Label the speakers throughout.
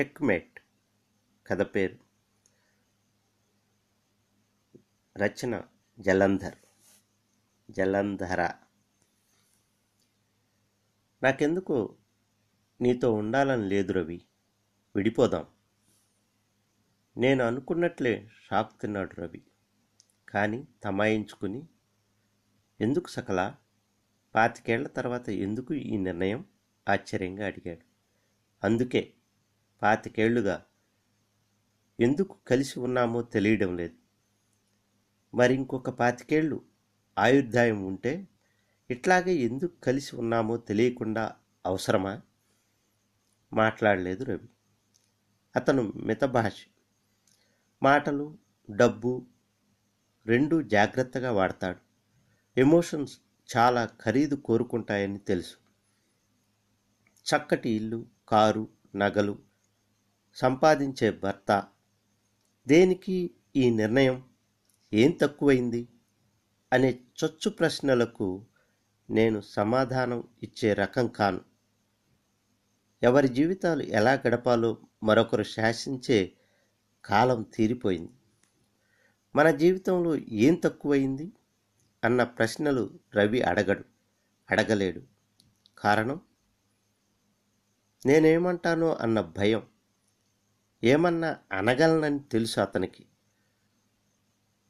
Speaker 1: Checkmate కథ పేరు. రచన జలంధర్. జలంధర. నాకెందుకు నీతో ఉండాలని లేదు రవి. విడిపోదాం. నేను అనుకున్నట్లే షాక్ తిన్నాడు రవి. కానీ తమాయించుకుని ఎందుకు సకల? పాతికేళ్ళ తర్వాత ఎందుకు ఈ నిర్ణయం? ఆశ్చర్యంగా అడిగాడు. అందుకే పాతికేళ్ళుగా ఎందుకు కలిసి ఉన్నామో తెలియడం లేదు. మరి ఇంకొక పాతికేళ్ళు ఆయుర్దాయం ఉంటే ఇట్లాగే ఎందుకు కలిసి ఉన్నామో తెలియకుండా అవసరమా? మాట్లాడలేదు రవి. అతను మితభాష మాటలు డబ్బు రెండు జాగ్రత్తగా వాడతాడు. ఎమోషన్స్ చాలా ఖరీదు కోరుకుంటాయని తెలుసు. చక్కటి ఇల్లు కారు నగలు సంపాదించే భర్త. దేనికి ఈ నిర్ణయం? ఏం తక్కువైంది? అనే చొచ్చు ప్రశ్నలకు నేను సమాధానం ఇచ్చే రకం కాను. ఎవరి జీవితాలు ఎలా గడపాలో మరొకరు శాసించే కాలం తీరిపోయింది. మన జీవితంలో ఏం తక్కువైంది? అన్న ప్రశ్నలు రవి అడగడు అడగలేడు. కారణం? నేనేమంటానో అన్న భయం. ఏమన్నా అనగలనని తెలుసు అతనికి.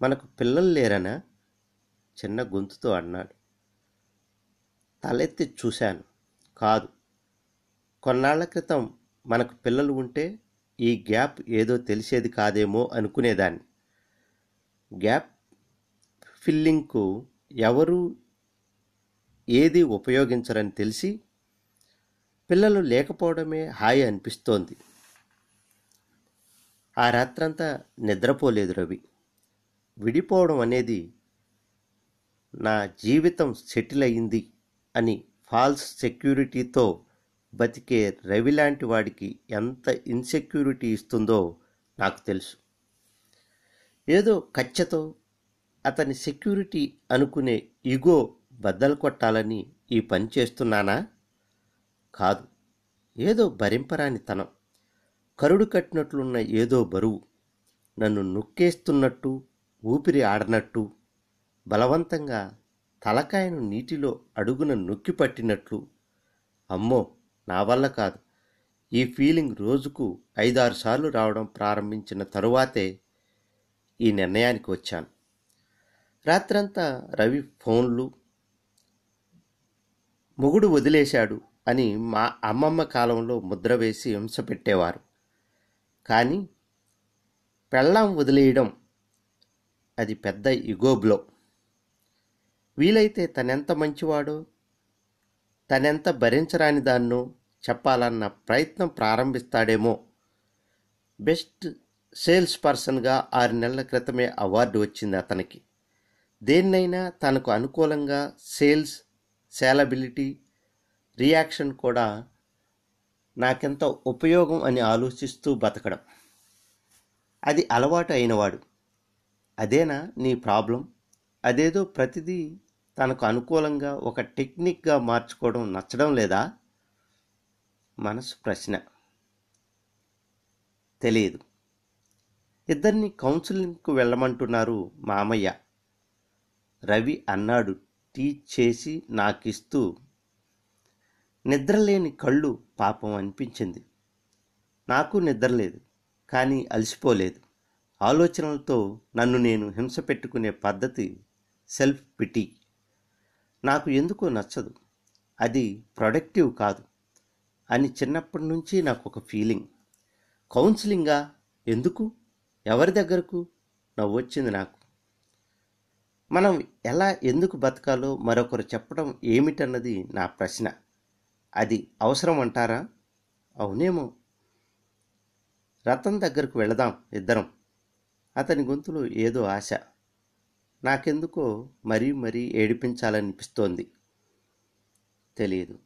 Speaker 1: మనకు పిల్లలు లేరనా? చిన్న గొంతుతో అన్నాడు. తలెత్తి చూశాను. కాదు. కొన్నాళ్ళ క్రితం మనకు పిల్లలు ఉంటే ఈ గ్యాప్ ఏదో తెలిసేది కాదేమో అనుకునేదాన్ని. గ్యాప్ ఫిల్లింగ్కు ఎవరు ఏది ఉపయోగించరని తెలిసి పిల్లలు లేకపోవడమే హాయి అనిపిస్తోంది. ఆ రాత్రంతా నిద్రపోలేదు రవి. విడిపోవడం అనేది నా జీవితం సెటిల్ అయింది అని ఫాల్స్ సెక్యూరిటీతో బతికే రవి లాంటి వాడికి ఎంత ఇన్సెక్యూరిటీ ఇస్తుందో నాకు తెలుసు. ఏదో కచ్చతో అతని సెక్యూరిటీ అనుకునే ఇగో బద్దలు కొట్టాలని ఈ పని చేస్తున్నానా? కాదు ఏదో భరింపరాని తనం కరుడు కట్టినట్లున్న ఏదో బరువు నన్ను నొక్కేస్తున్నట్టు ఊపిరి ఆడనట్టు బలవంతంగా తలకాయను నీటిలో అడుగున నొక్కి పట్టినట్లు. అమ్మో నా వల్ల కాదు. ఈ ఫీలింగ్ రోజుకు ఐదారు సార్లు రావడం ప్రారంభించిన తరువాతే ఈ నిర్ణయానికి వచ్చాను. రాత్రంతా రవి ఫోన్లు మొగుడు వదిలేశాడు అని మా అమ్మమ్మ కాలంలో ముద్ర వేసి హింస పెట్టేవారు. కానీ పెళ్ళాం వదిలేయడం అది పెద్ద ఇగోబ్లో వీలైతే తనెంత మంచివాడో తనెంత భరించరాని దాన్నో చెప్పాలన్న ప్రయత్నం ప్రారంభిస్తాడేమో. బెస్ట్ సేల్స్ పర్సన్గా ఆరు నెలల క్రితమే అవార్డు వచ్చింది అతనికి. దేన్నైనా తనకు అనుకూలంగా సేల్స్ సేలబిలిటీ రియాక్షన్ కూడా నాకెంత ఉపయోగం అని ఆలోచిస్తూ బతకడం. అది అలవాటు అయినవాడు. అదేనా నీ ప్రాబ్లం? అదేదో ప్రతిదీ తనకు అనుకూలంగా ఒక టెక్నిక్గా మార్చుకోవడం నచ్చడం లేదా? మనసు ప్రశ్న. తెలియదు. ఇద్దరిని కౌన్సిలింగ్కు వెళ్ళమంటున్నారు మామయ్య. రవి అన్నాడు టీ చేసి నాకిస్తూ నిద్రలేని కళ్ళు పాపం అనిపించింది. నాకు నిద్రలేదు కానీ అలసిపోలేదు. ఆలోచనలతో నన్ను నేను హింస పెట్టుకునే పద్ధతి సెల్ఫ్ పిటీ. నాకు ఎందుకో నచ్చదు. అది ప్రొడక్టివ్ కాదు అని చిన్నప్పటి నుంచి నాకు ఒక ఫీలింగ్. కౌన్సిలింగా ఎందుకు? ఎవరి దగ్గరకు? నవ్వొచ్చింది నాకు. మనం ఎలా ఎందుకు బతకాలో మరొకరు చెప్పడం ఏమిటన్నది నా ప్రశ్న. అది అవసరం అంటారా? అవునేమో. రతన్ దగ్గరకు వెళదాం ఇద్దరం. అతని గొంతులో ఏదో ఆశ. నాకెందుకో మరీ మరీ ఏడిపించాలనిపిస్తోంది. తెలియదు.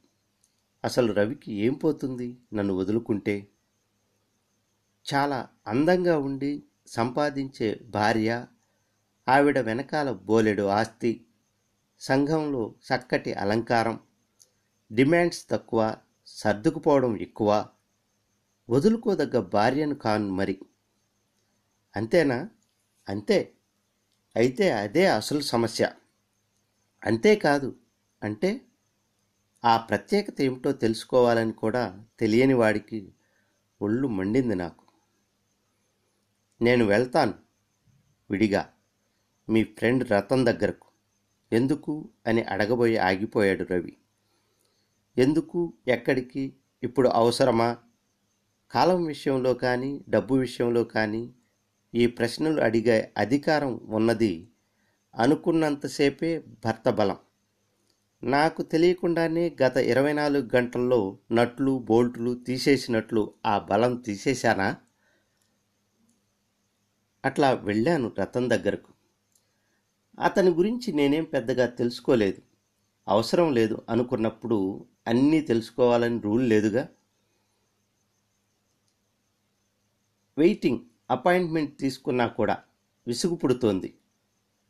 Speaker 1: అసలు రవికి ఏం పోతుంది నన్ను వదులుకుంటే? చాలా అందంగా ఉండి సంపాదించే భార్య ఆవిడ వెనకాల బోలెడు ఆస్తి సంఘంలో చక్కటి అలంకారం. డిమాండ్స్ తక్కువ సర్దుకుపోవడం ఎక్కువ వదులుకోదగ్గ భార్యను కాను మరి. అంతేనా? అంతే. అయితే అదే అసలు సమస్య. అంతేకాదు అంటే ఆ ప్రత్యేకత ఏమిటో తెలుసుకోవాలని కూడా తెలియని వాడికి ఒళ్ళు మండింది నాకు. నేను వెళ్తాను విడిగా మీ ఫ్రెండ్ రతన్ దగ్గరకు. ఎందుకు? అని అడగబోయి ఆగిపోయాడు రవి. ఎందుకు ఎక్కడికి ఇప్పుడు అవసరమా? కాలం విషయంలో కానీ డబ్బు విషయంలో కానీ ఈ ప్రశ్నలు అడిగే అధికారం ఉన్నది అనుకున్నంతసేపే భర్త బలం. నాకు తెలియకుండానే గత ఇరవై నాలుగు గంటల్లో నట్లు బోల్టులు తీసేసినట్లు ఆ బలం తీసేశానా? అట్లా వెళ్ళాను రతన్ దగ్గరకు. అతని గురించి నేనేం పెద్దగా తెలుసుకోలేదు. అవసరం లేదు అనుకున్నప్పుడు అన్నీ తెలుసుకోవాలని రూల్ లేదుగా? వెయిటింగ్ అపాయింట్మెంట్ తీసుకున్నా కూడా విసుగు పుడుతోంది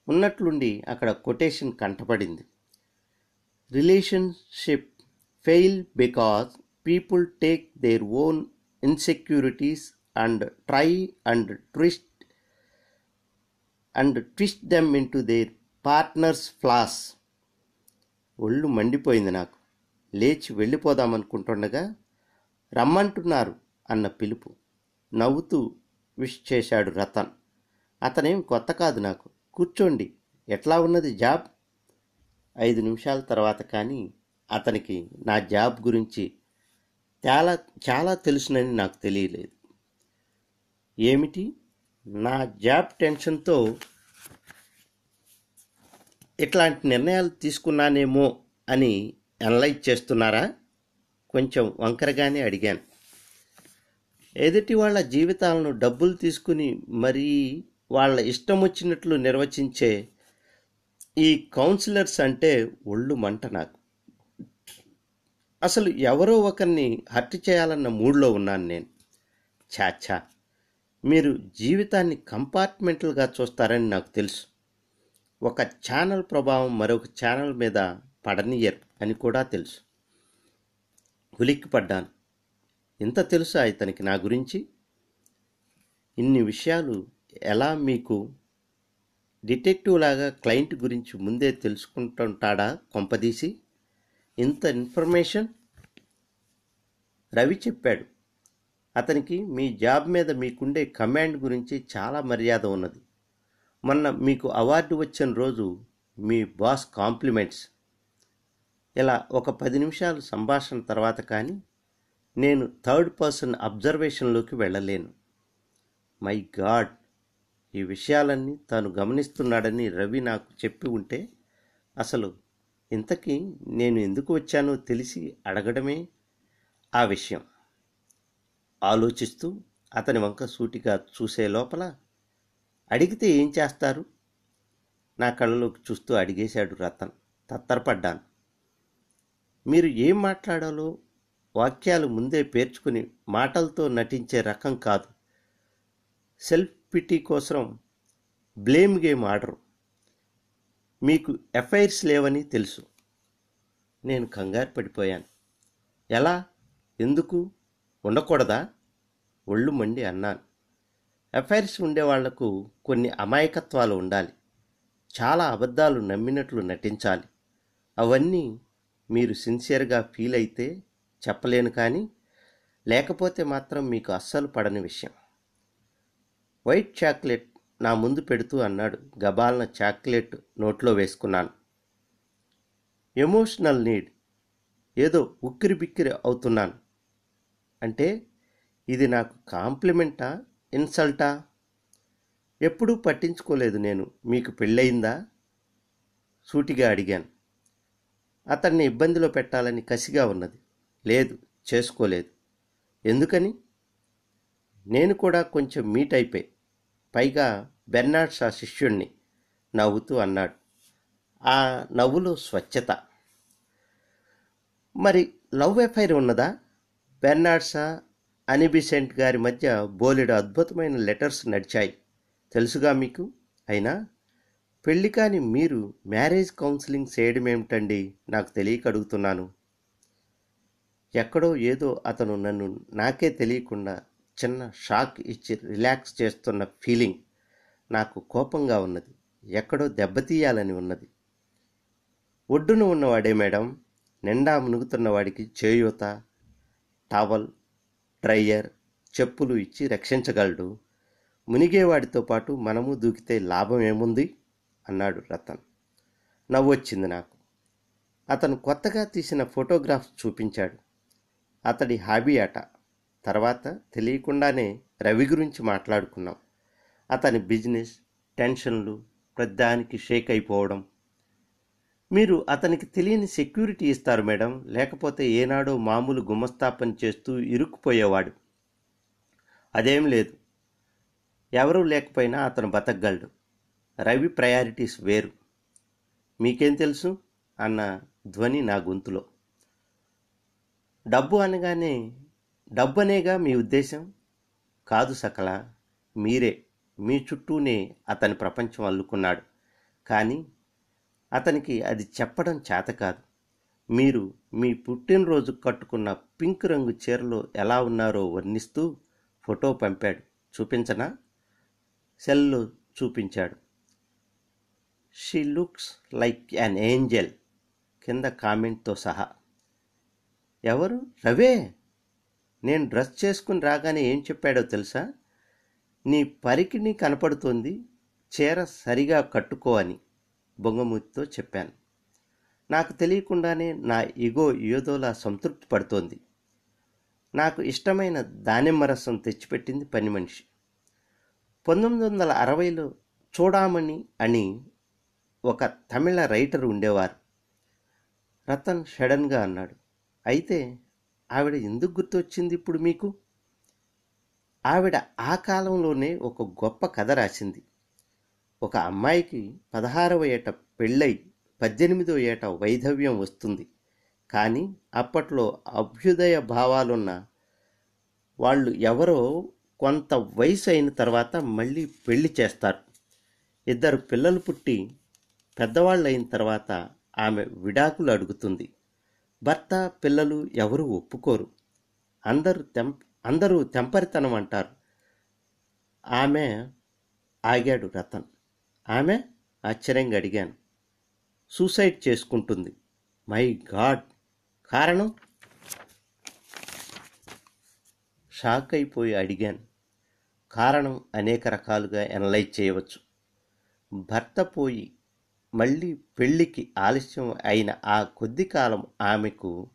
Speaker 1: ఉన్నట్లుండి అక్కడ quotation కంటపడింది. Relationship fail because people take their own insecurities and try and twist and twist them into their partners flaws. ఒళ్ళు మండిపోయింది నాకు. లేచి వెళ్ళిపోదామనుకుంటుండగా రమ్మంటున్నారు అన్న పిలుపు. నవ్వుతూ విష్ చేశాడు రతన్. అతనేం కొత్త కాదు నాకు. కూర్చోండి. ఎట్లా ఉన్నది జాబ్? ఐదు నిమిషాల తర్వాత కానీ అతనికి నా జాబ్ గురించి చాలా చాలా తెలుసునని నాకు తెలియలేదు. ఏమిటి? నా జాబ్ టెన్షన్తో ఇట్లాంటి నిర్ణయాలు తీసుకున్నానేమో అని అనలైజ్ చేస్తున్నారా? కొంచెం వంకరగానే అడిగాను. ఎదుటి వాళ్ళ జీవితాలను డబ్బులు తీసుకుని మరీ వాళ్ళ ఇష్టం వచ్చినట్లు నిర్వచించే ఈ కౌన్సిలర్స్ అంటే ఒళ్ళు మంట నాకు. అసలు ఎవరో ఒకరిని హర్ట్ చేయాలన్న మూడ్లో ఉన్నాను నేను. ఛాఛా మీరు జీవితాన్ని కంపార్ట్మెంటల్గా చూస్తారని నాకు తెలుసు. ఒక ఛానల్ ప్రభావం మరొక ఛానల్ మీద పడనియర్ అని కూడా తెలుసు. ఉలిక్కిపడ్డాను. ఇంత తెలుసా ఇతనికి నా గురించి? ఇన్ని విషయాలు ఎలా మీకు డిటెక్టివ్ లాగా క్లయింట్ గురించి ముందే తెలుసుకుంటుంటాడా కొంపదీసి? ఇంత ఇన్ఫర్మేషన్? రవి చెప్పాడు. అతనికి మీ జాబ్ మీద మీకుండే కమాండ్ గురించి చాలా మర్యాద ఉన్నది. మొన్న మీకు అవార్డు వచ్చిన రోజు మీ బాస్ కాంప్లిమెంట్స్ ఇలా ఒక పది నిమిషాలు సంభాషణ తర్వాత కానీ నేను థర్డ్ పర్సన్ అబ్జర్వేషన్లోకి వెళ్ళలేను. My god! ఈ విషయాలన్నీ తాను గమనిస్తున్నాడని రవి నాకు చెప్పి ఉంటే అసలు ఇంతకీ నేను ఎందుకు వచ్చానో తెలిసి అడగడమే ఆ విషయం. ఆలోచిస్తూ అతని వంక సూటిగా చూసే లోపల అడిగితే ఏం చేస్తారు? నా కళ్ళలోకి చూస్తూ అడిగేశాడు రతన్. తత్తరపడ్డాను. మీరు ఏం మాట్లాడాలో వాక్యాలు ముందే పేర్చుకుని మాటలతో నటించే రకం కాదు. సెల్ఫ్ పిటీ కోసం బ్లేమ్ గేమ్ ఆడరు. మీకు ఎఫ్ఐఆర్స్ లేవని తెలుసు. నేను కంగారు పడిపోయాను. ఎలా? ఎందుకు? ఉండకూడదా? ఒళ్ళు మండి అన్నాను. ఎఫ్ఐఆర్స్ ఉండే వాళ్ళకు కొన్ని అమాయకత్వాలు ఉండాలి. చాలా అబద్ధాలు నమ్మినట్లు నటించాలి. అవన్నీ మీరు సిన్సియర్గా ఫీల్ అయితే చెప్పలేను కానీ లేకపోతే మాత్రం మీకు అస్సలు పడని విషయం. వైట్ చాక్లెట్ నా ముందు పెడుతూ అన్నాడు. గబాలన చాక్లెట్ నోట్లో వేసుకున్నాను. ఎమోషనల్ నీడ్ ఏదో ఉక్కిరి బిక్కిరి అవుతున్నాను. అంటే ఇది నాకు కాంప్లిమెంటా? ఇన్సల్టా? ఎప్పుడూ పట్టించుకోలేదు నేను. మీకు పెళ్ళయిందా? సూటిగా అడిగాను. అతన్ని ఇబ్బందిలో పెట్టాలని కసిగా ఉన్నది. లేదు చేసుకోలేదు. ఎందుకని? నేను కూడా కొంచెం మీట్ అయిపోయి పైగా బెర్నాడ్స్ ఆ శిష్యుణ్ణి నవ్వుతూ అన్నాడు. ఆ నవ్వులో స్వచ్ఛత. మరి లవ్ ఎఫైర్ ఉన్నదా? బెర్నాడ్సా అనిబిసెంట్ గారి మధ్య బోలెడు అద్భుతమైన లెటర్స్ నడిచాయి. తెలుసుగా మీకు? అయినా? పెళ్ళి కాని మీరు మ్యారేజ్ కౌన్సిలింగ్ చేయడం ఏమిటండి నాకు తెలియక అడుగుతున్నాను. ఎక్కడో ఏదో అతను నన్ను నాకే తెలియకుండా చిన్న షాక్ ఇచ్చి రిలాక్స్ చేస్తున్న ఫీలింగ్ నాకు కోపంగా ఉన్నది. ఎక్కడో దెబ్బతీయాలని ఉన్నది. ఒడ్డున ఉన్నవాడే మేడం నిండా మునుగుతున్న వాడికి చేయూత టవల్ డ్రయ్యర్ చెప్పులు ఇచ్చి రక్షించగలడు. మునిగేవాడితో పాటు మనము దూకితే లాభం ఏముంది? అన్నాడు రతన్. నవ్వొచ్చింది నాకు. అతను కొత్తగా తీసిన ఫోటోగ్రాఫ్స్ చూపించాడు. అతడి హాబీ అట తర్వాత తెలియకుండానే రవి గురించి మాట్లాడుకున్నాం. అతని బిజినెస్ టెన్షన్లు ప్రతిదానికి షేక్ అయిపోవడం. మీరు అతనికి తెలియని సెక్యూరిటీ ఇస్తారు మేడం. లేకపోతే ఏనాడో మామూలు గుమ్మస్థాపన చేస్తూ ఇరుక్కుపోయేవాడు. అదేం లేదు. ఎవరూ లేకపోయినా అతను బతకగలడు. రవి ప్రయారిటీస్ వేరు. మీకేం తెలుసు? అన్న ధ్వని నా గొంతులో. డబ్బు అనగానే డబ్బు అనేగా మీ ఉద్దేశం? కాదు సకల మీరే. మీ చుట్టూనే అతని ప్రపంచం అల్లుకున్నాడు. కానీ అతనికి అది చెప్పడం చేత కాదు. మీరు మీ పుట్టినరోజు కట్టుకున్న పింక్ రంగు చీరలో ఎలా ఉన్నారో వర్ణిస్తూ ఫోటో పంపాడు. చూపించనా? సెల్లో చూపించాడు. She looks like an angel కింద కామెంట్తో సహా. ఎవరు? రవే. నేను డ్రెస్ చేసుకుని రాగానే ఏం చెప్పాడో తెలుసా? నీ పరికిని కనపడుతోంది. చీర సరిగా కట్టుకో అని బొంగమూతితో చెప్పాను. నాకు తెలియకుండానే నా ఇగో ఏదోలా సంతృప్తి పడుతోంది. నాకు ఇష్టమైన దానిమ్మ రసం తెచ్చిపెట్టింది పని మనిషి. పంతొమ్మిది వందల అరవైలో చూడామణి అని ఒక తమిళ రైటర్ ఉండేవారు. రతన్ షడన్గా అన్నాడు అయితే ఆవిడ ఎందుకు గుర్తొచ్చింది ఇప్పుడు మీకు? ఆవిడ ఆ కాలంలోనే ఒక గొప్ప కథ రాసింది. ఒక అమ్మాయికి పదహారవ ఏట పెళ్ళై పద్దెనిమిదో ఏట వైధవ్యం వస్తుంది. కానీ అప్పట్లో అభ్యుదయ భావాలున్న వాళ్ళు ఎవరో కొంత వయసు అయిన తర్వాత మళ్ళీ పెళ్ళి చేస్తారు. ఇద్దరు పిల్లలు పుట్టి పెద్దవాళ్ళు అయిన తర్వాత ఆమె విడాకులు అడుగుతుంది. భర్త పిల్లలు ఎవరూ ఒప్పుకోరు. అందరూ తెం అందరూ తెంపరితనం అంటారు. ఆమె ఆగాడు రతన్. ఆమె ఆశ్చర్యంగా అడిగాను. సూసైడ్ చేసుకుంటుంది. My God! కారణం? షాక్ అయిపోయి అడిగాను. కారణం అనేక రకాలుగా ఎనలైజ్ చేయవచ్చు. భర్త పోయి మళ్ళీ పెళ్ళికి ఆలస్యం అయిన ఆ కొద్ది కాలం ఆమెకు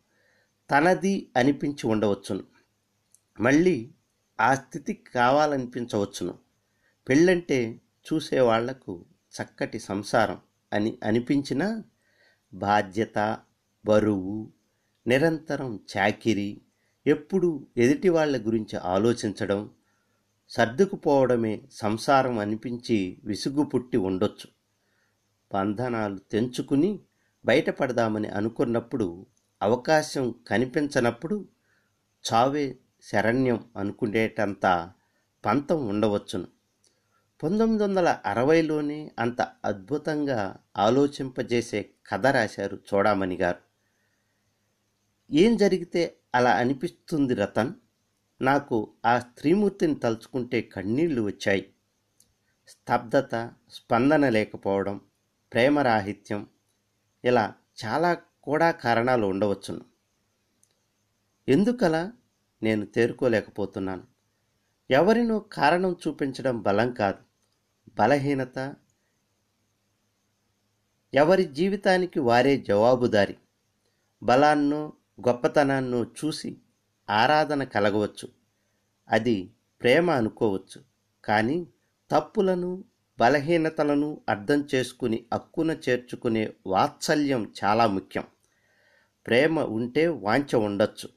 Speaker 1: తనది అనిపించి ఉండవచ్చును. మళ్ళీ ఆ స్థితి కావాలనిపించవచ్చును. పెళ్ళంటే చూసేవాళ్ళకు చక్కటి సంసారం అని అనిపించిన బాధ్యత బరువు నిరంతరం చాకిరి ఎప్పుడూ ఎదుటి వాళ్ళ గురించి ఆలోచించడం సర్దుకుపోవడమే సంసారం అనిపించి విసుగు పుట్టి ఉండొచ్చు. బంధనాలు తెంచుకుని బయటపడదామని అనుకున్నప్పుడు అవకాశం కనిపించనప్పుడు చావే శరణ్యం అనుకునేటంత పంతం ఉండవచ్చును. పంతొమ్మిది వందల అరవైలోనే అంత అద్భుతంగా ఆలోచింపజేసే కథ రాశారు చూడామణి గారు. ఏం జరిగితే అలా అనిపిస్తుంది రతన్? నాకు ఆ స్త్రీమూర్తిని తలుచుకుంటే కన్నీళ్ళు వచ్చాయి. స్తబ్దత స్పందన లేకపోవడం ప్రేమరాహిత్యం ఇలా చాలా కూడా కారణాలు ఉండవచ్చును. ఎందుకలా నేను తేరుకోలేకపోతున్నాను? ఎవరినో కారణం చూపించడం బలం కాదు. బలహీనత ఎవరి జీవితానికి వారే జవాబుదారి. బలాన్నో గొప్పతనాన్నో చూసి ఆరాధన కలగవచ్చు. అది ప్రేమ అనుకోవచ్చు. కానీ తప్పులను బలహీనతలను అర్థం చేసుకుని అక్కున చేర్చుకునే వాత్సల్యం చాలా ముఖ్యం. ప్రేమ ఉంటే వాంఛ ఉండొచ్చు.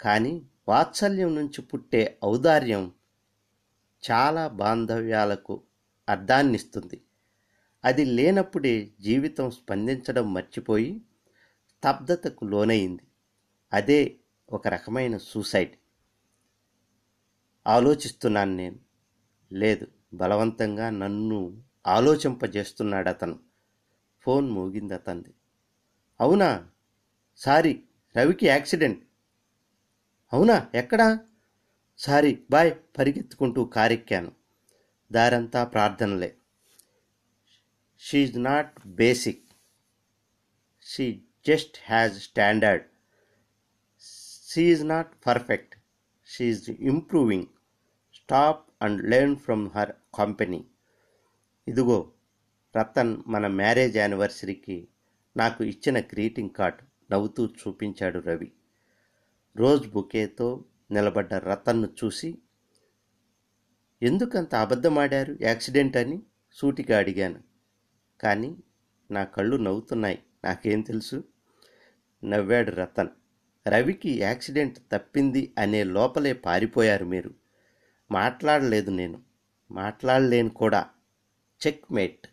Speaker 1: కానీ వాత్సల్యం నుంచి పుట్టే ఔదార్యం చాలా బాంధవ్యాలకు అర్థాన్నిస్తుంది. అది లేనప్పుడే జీవితం స్పందించడం మర్చిపోయి స్తబ్దతకు లోనైంది అదే ఒక రకమైన సూసైడ్. ఆలోచిస్తున్నాను నేను. లేదు. బలవంతంగా నన్ను ఆలోచింపజేస్తున్నాడు అతను ఫోన్ మోగింది అతంది అవునా? సారీ రవికి యాక్సిడెంట్. అవునా? ఎక్కడా? సారీ బాయ్ పరిగెత్తుకుంటూ కారెక్కాను. దారంతా ప్రార్థనలే. She's not basic she just has standard she's not perfect she is improving stop and learn from her company ఇదిగో రతన్ మన మ్యారేజ్ యానివర్సరీకి నాకు ఇచ్చిన గ్రీటింగ్ కార్డ్ నవ్వుతూ చూపించాడు రవి. రోజ్ బుకేతో నిలబడ్డ రతన్ను చూసి ఎందుకంత అబద్ధమాడారు? యాక్సిడెంట్ అని సూటిగా అడిగాను. కానీ నా కళ్ళు నవ్వుతున్నాయి. నాకేం తెలుసు? నవ్వాడు రతన్. రవికి యాక్సిడెంట్ తప్పింది అనే లోపలే పారిపోయారు మీరు. మాట్లాడలేదు నేను. మాట్లాడలేను కూడా. Check mate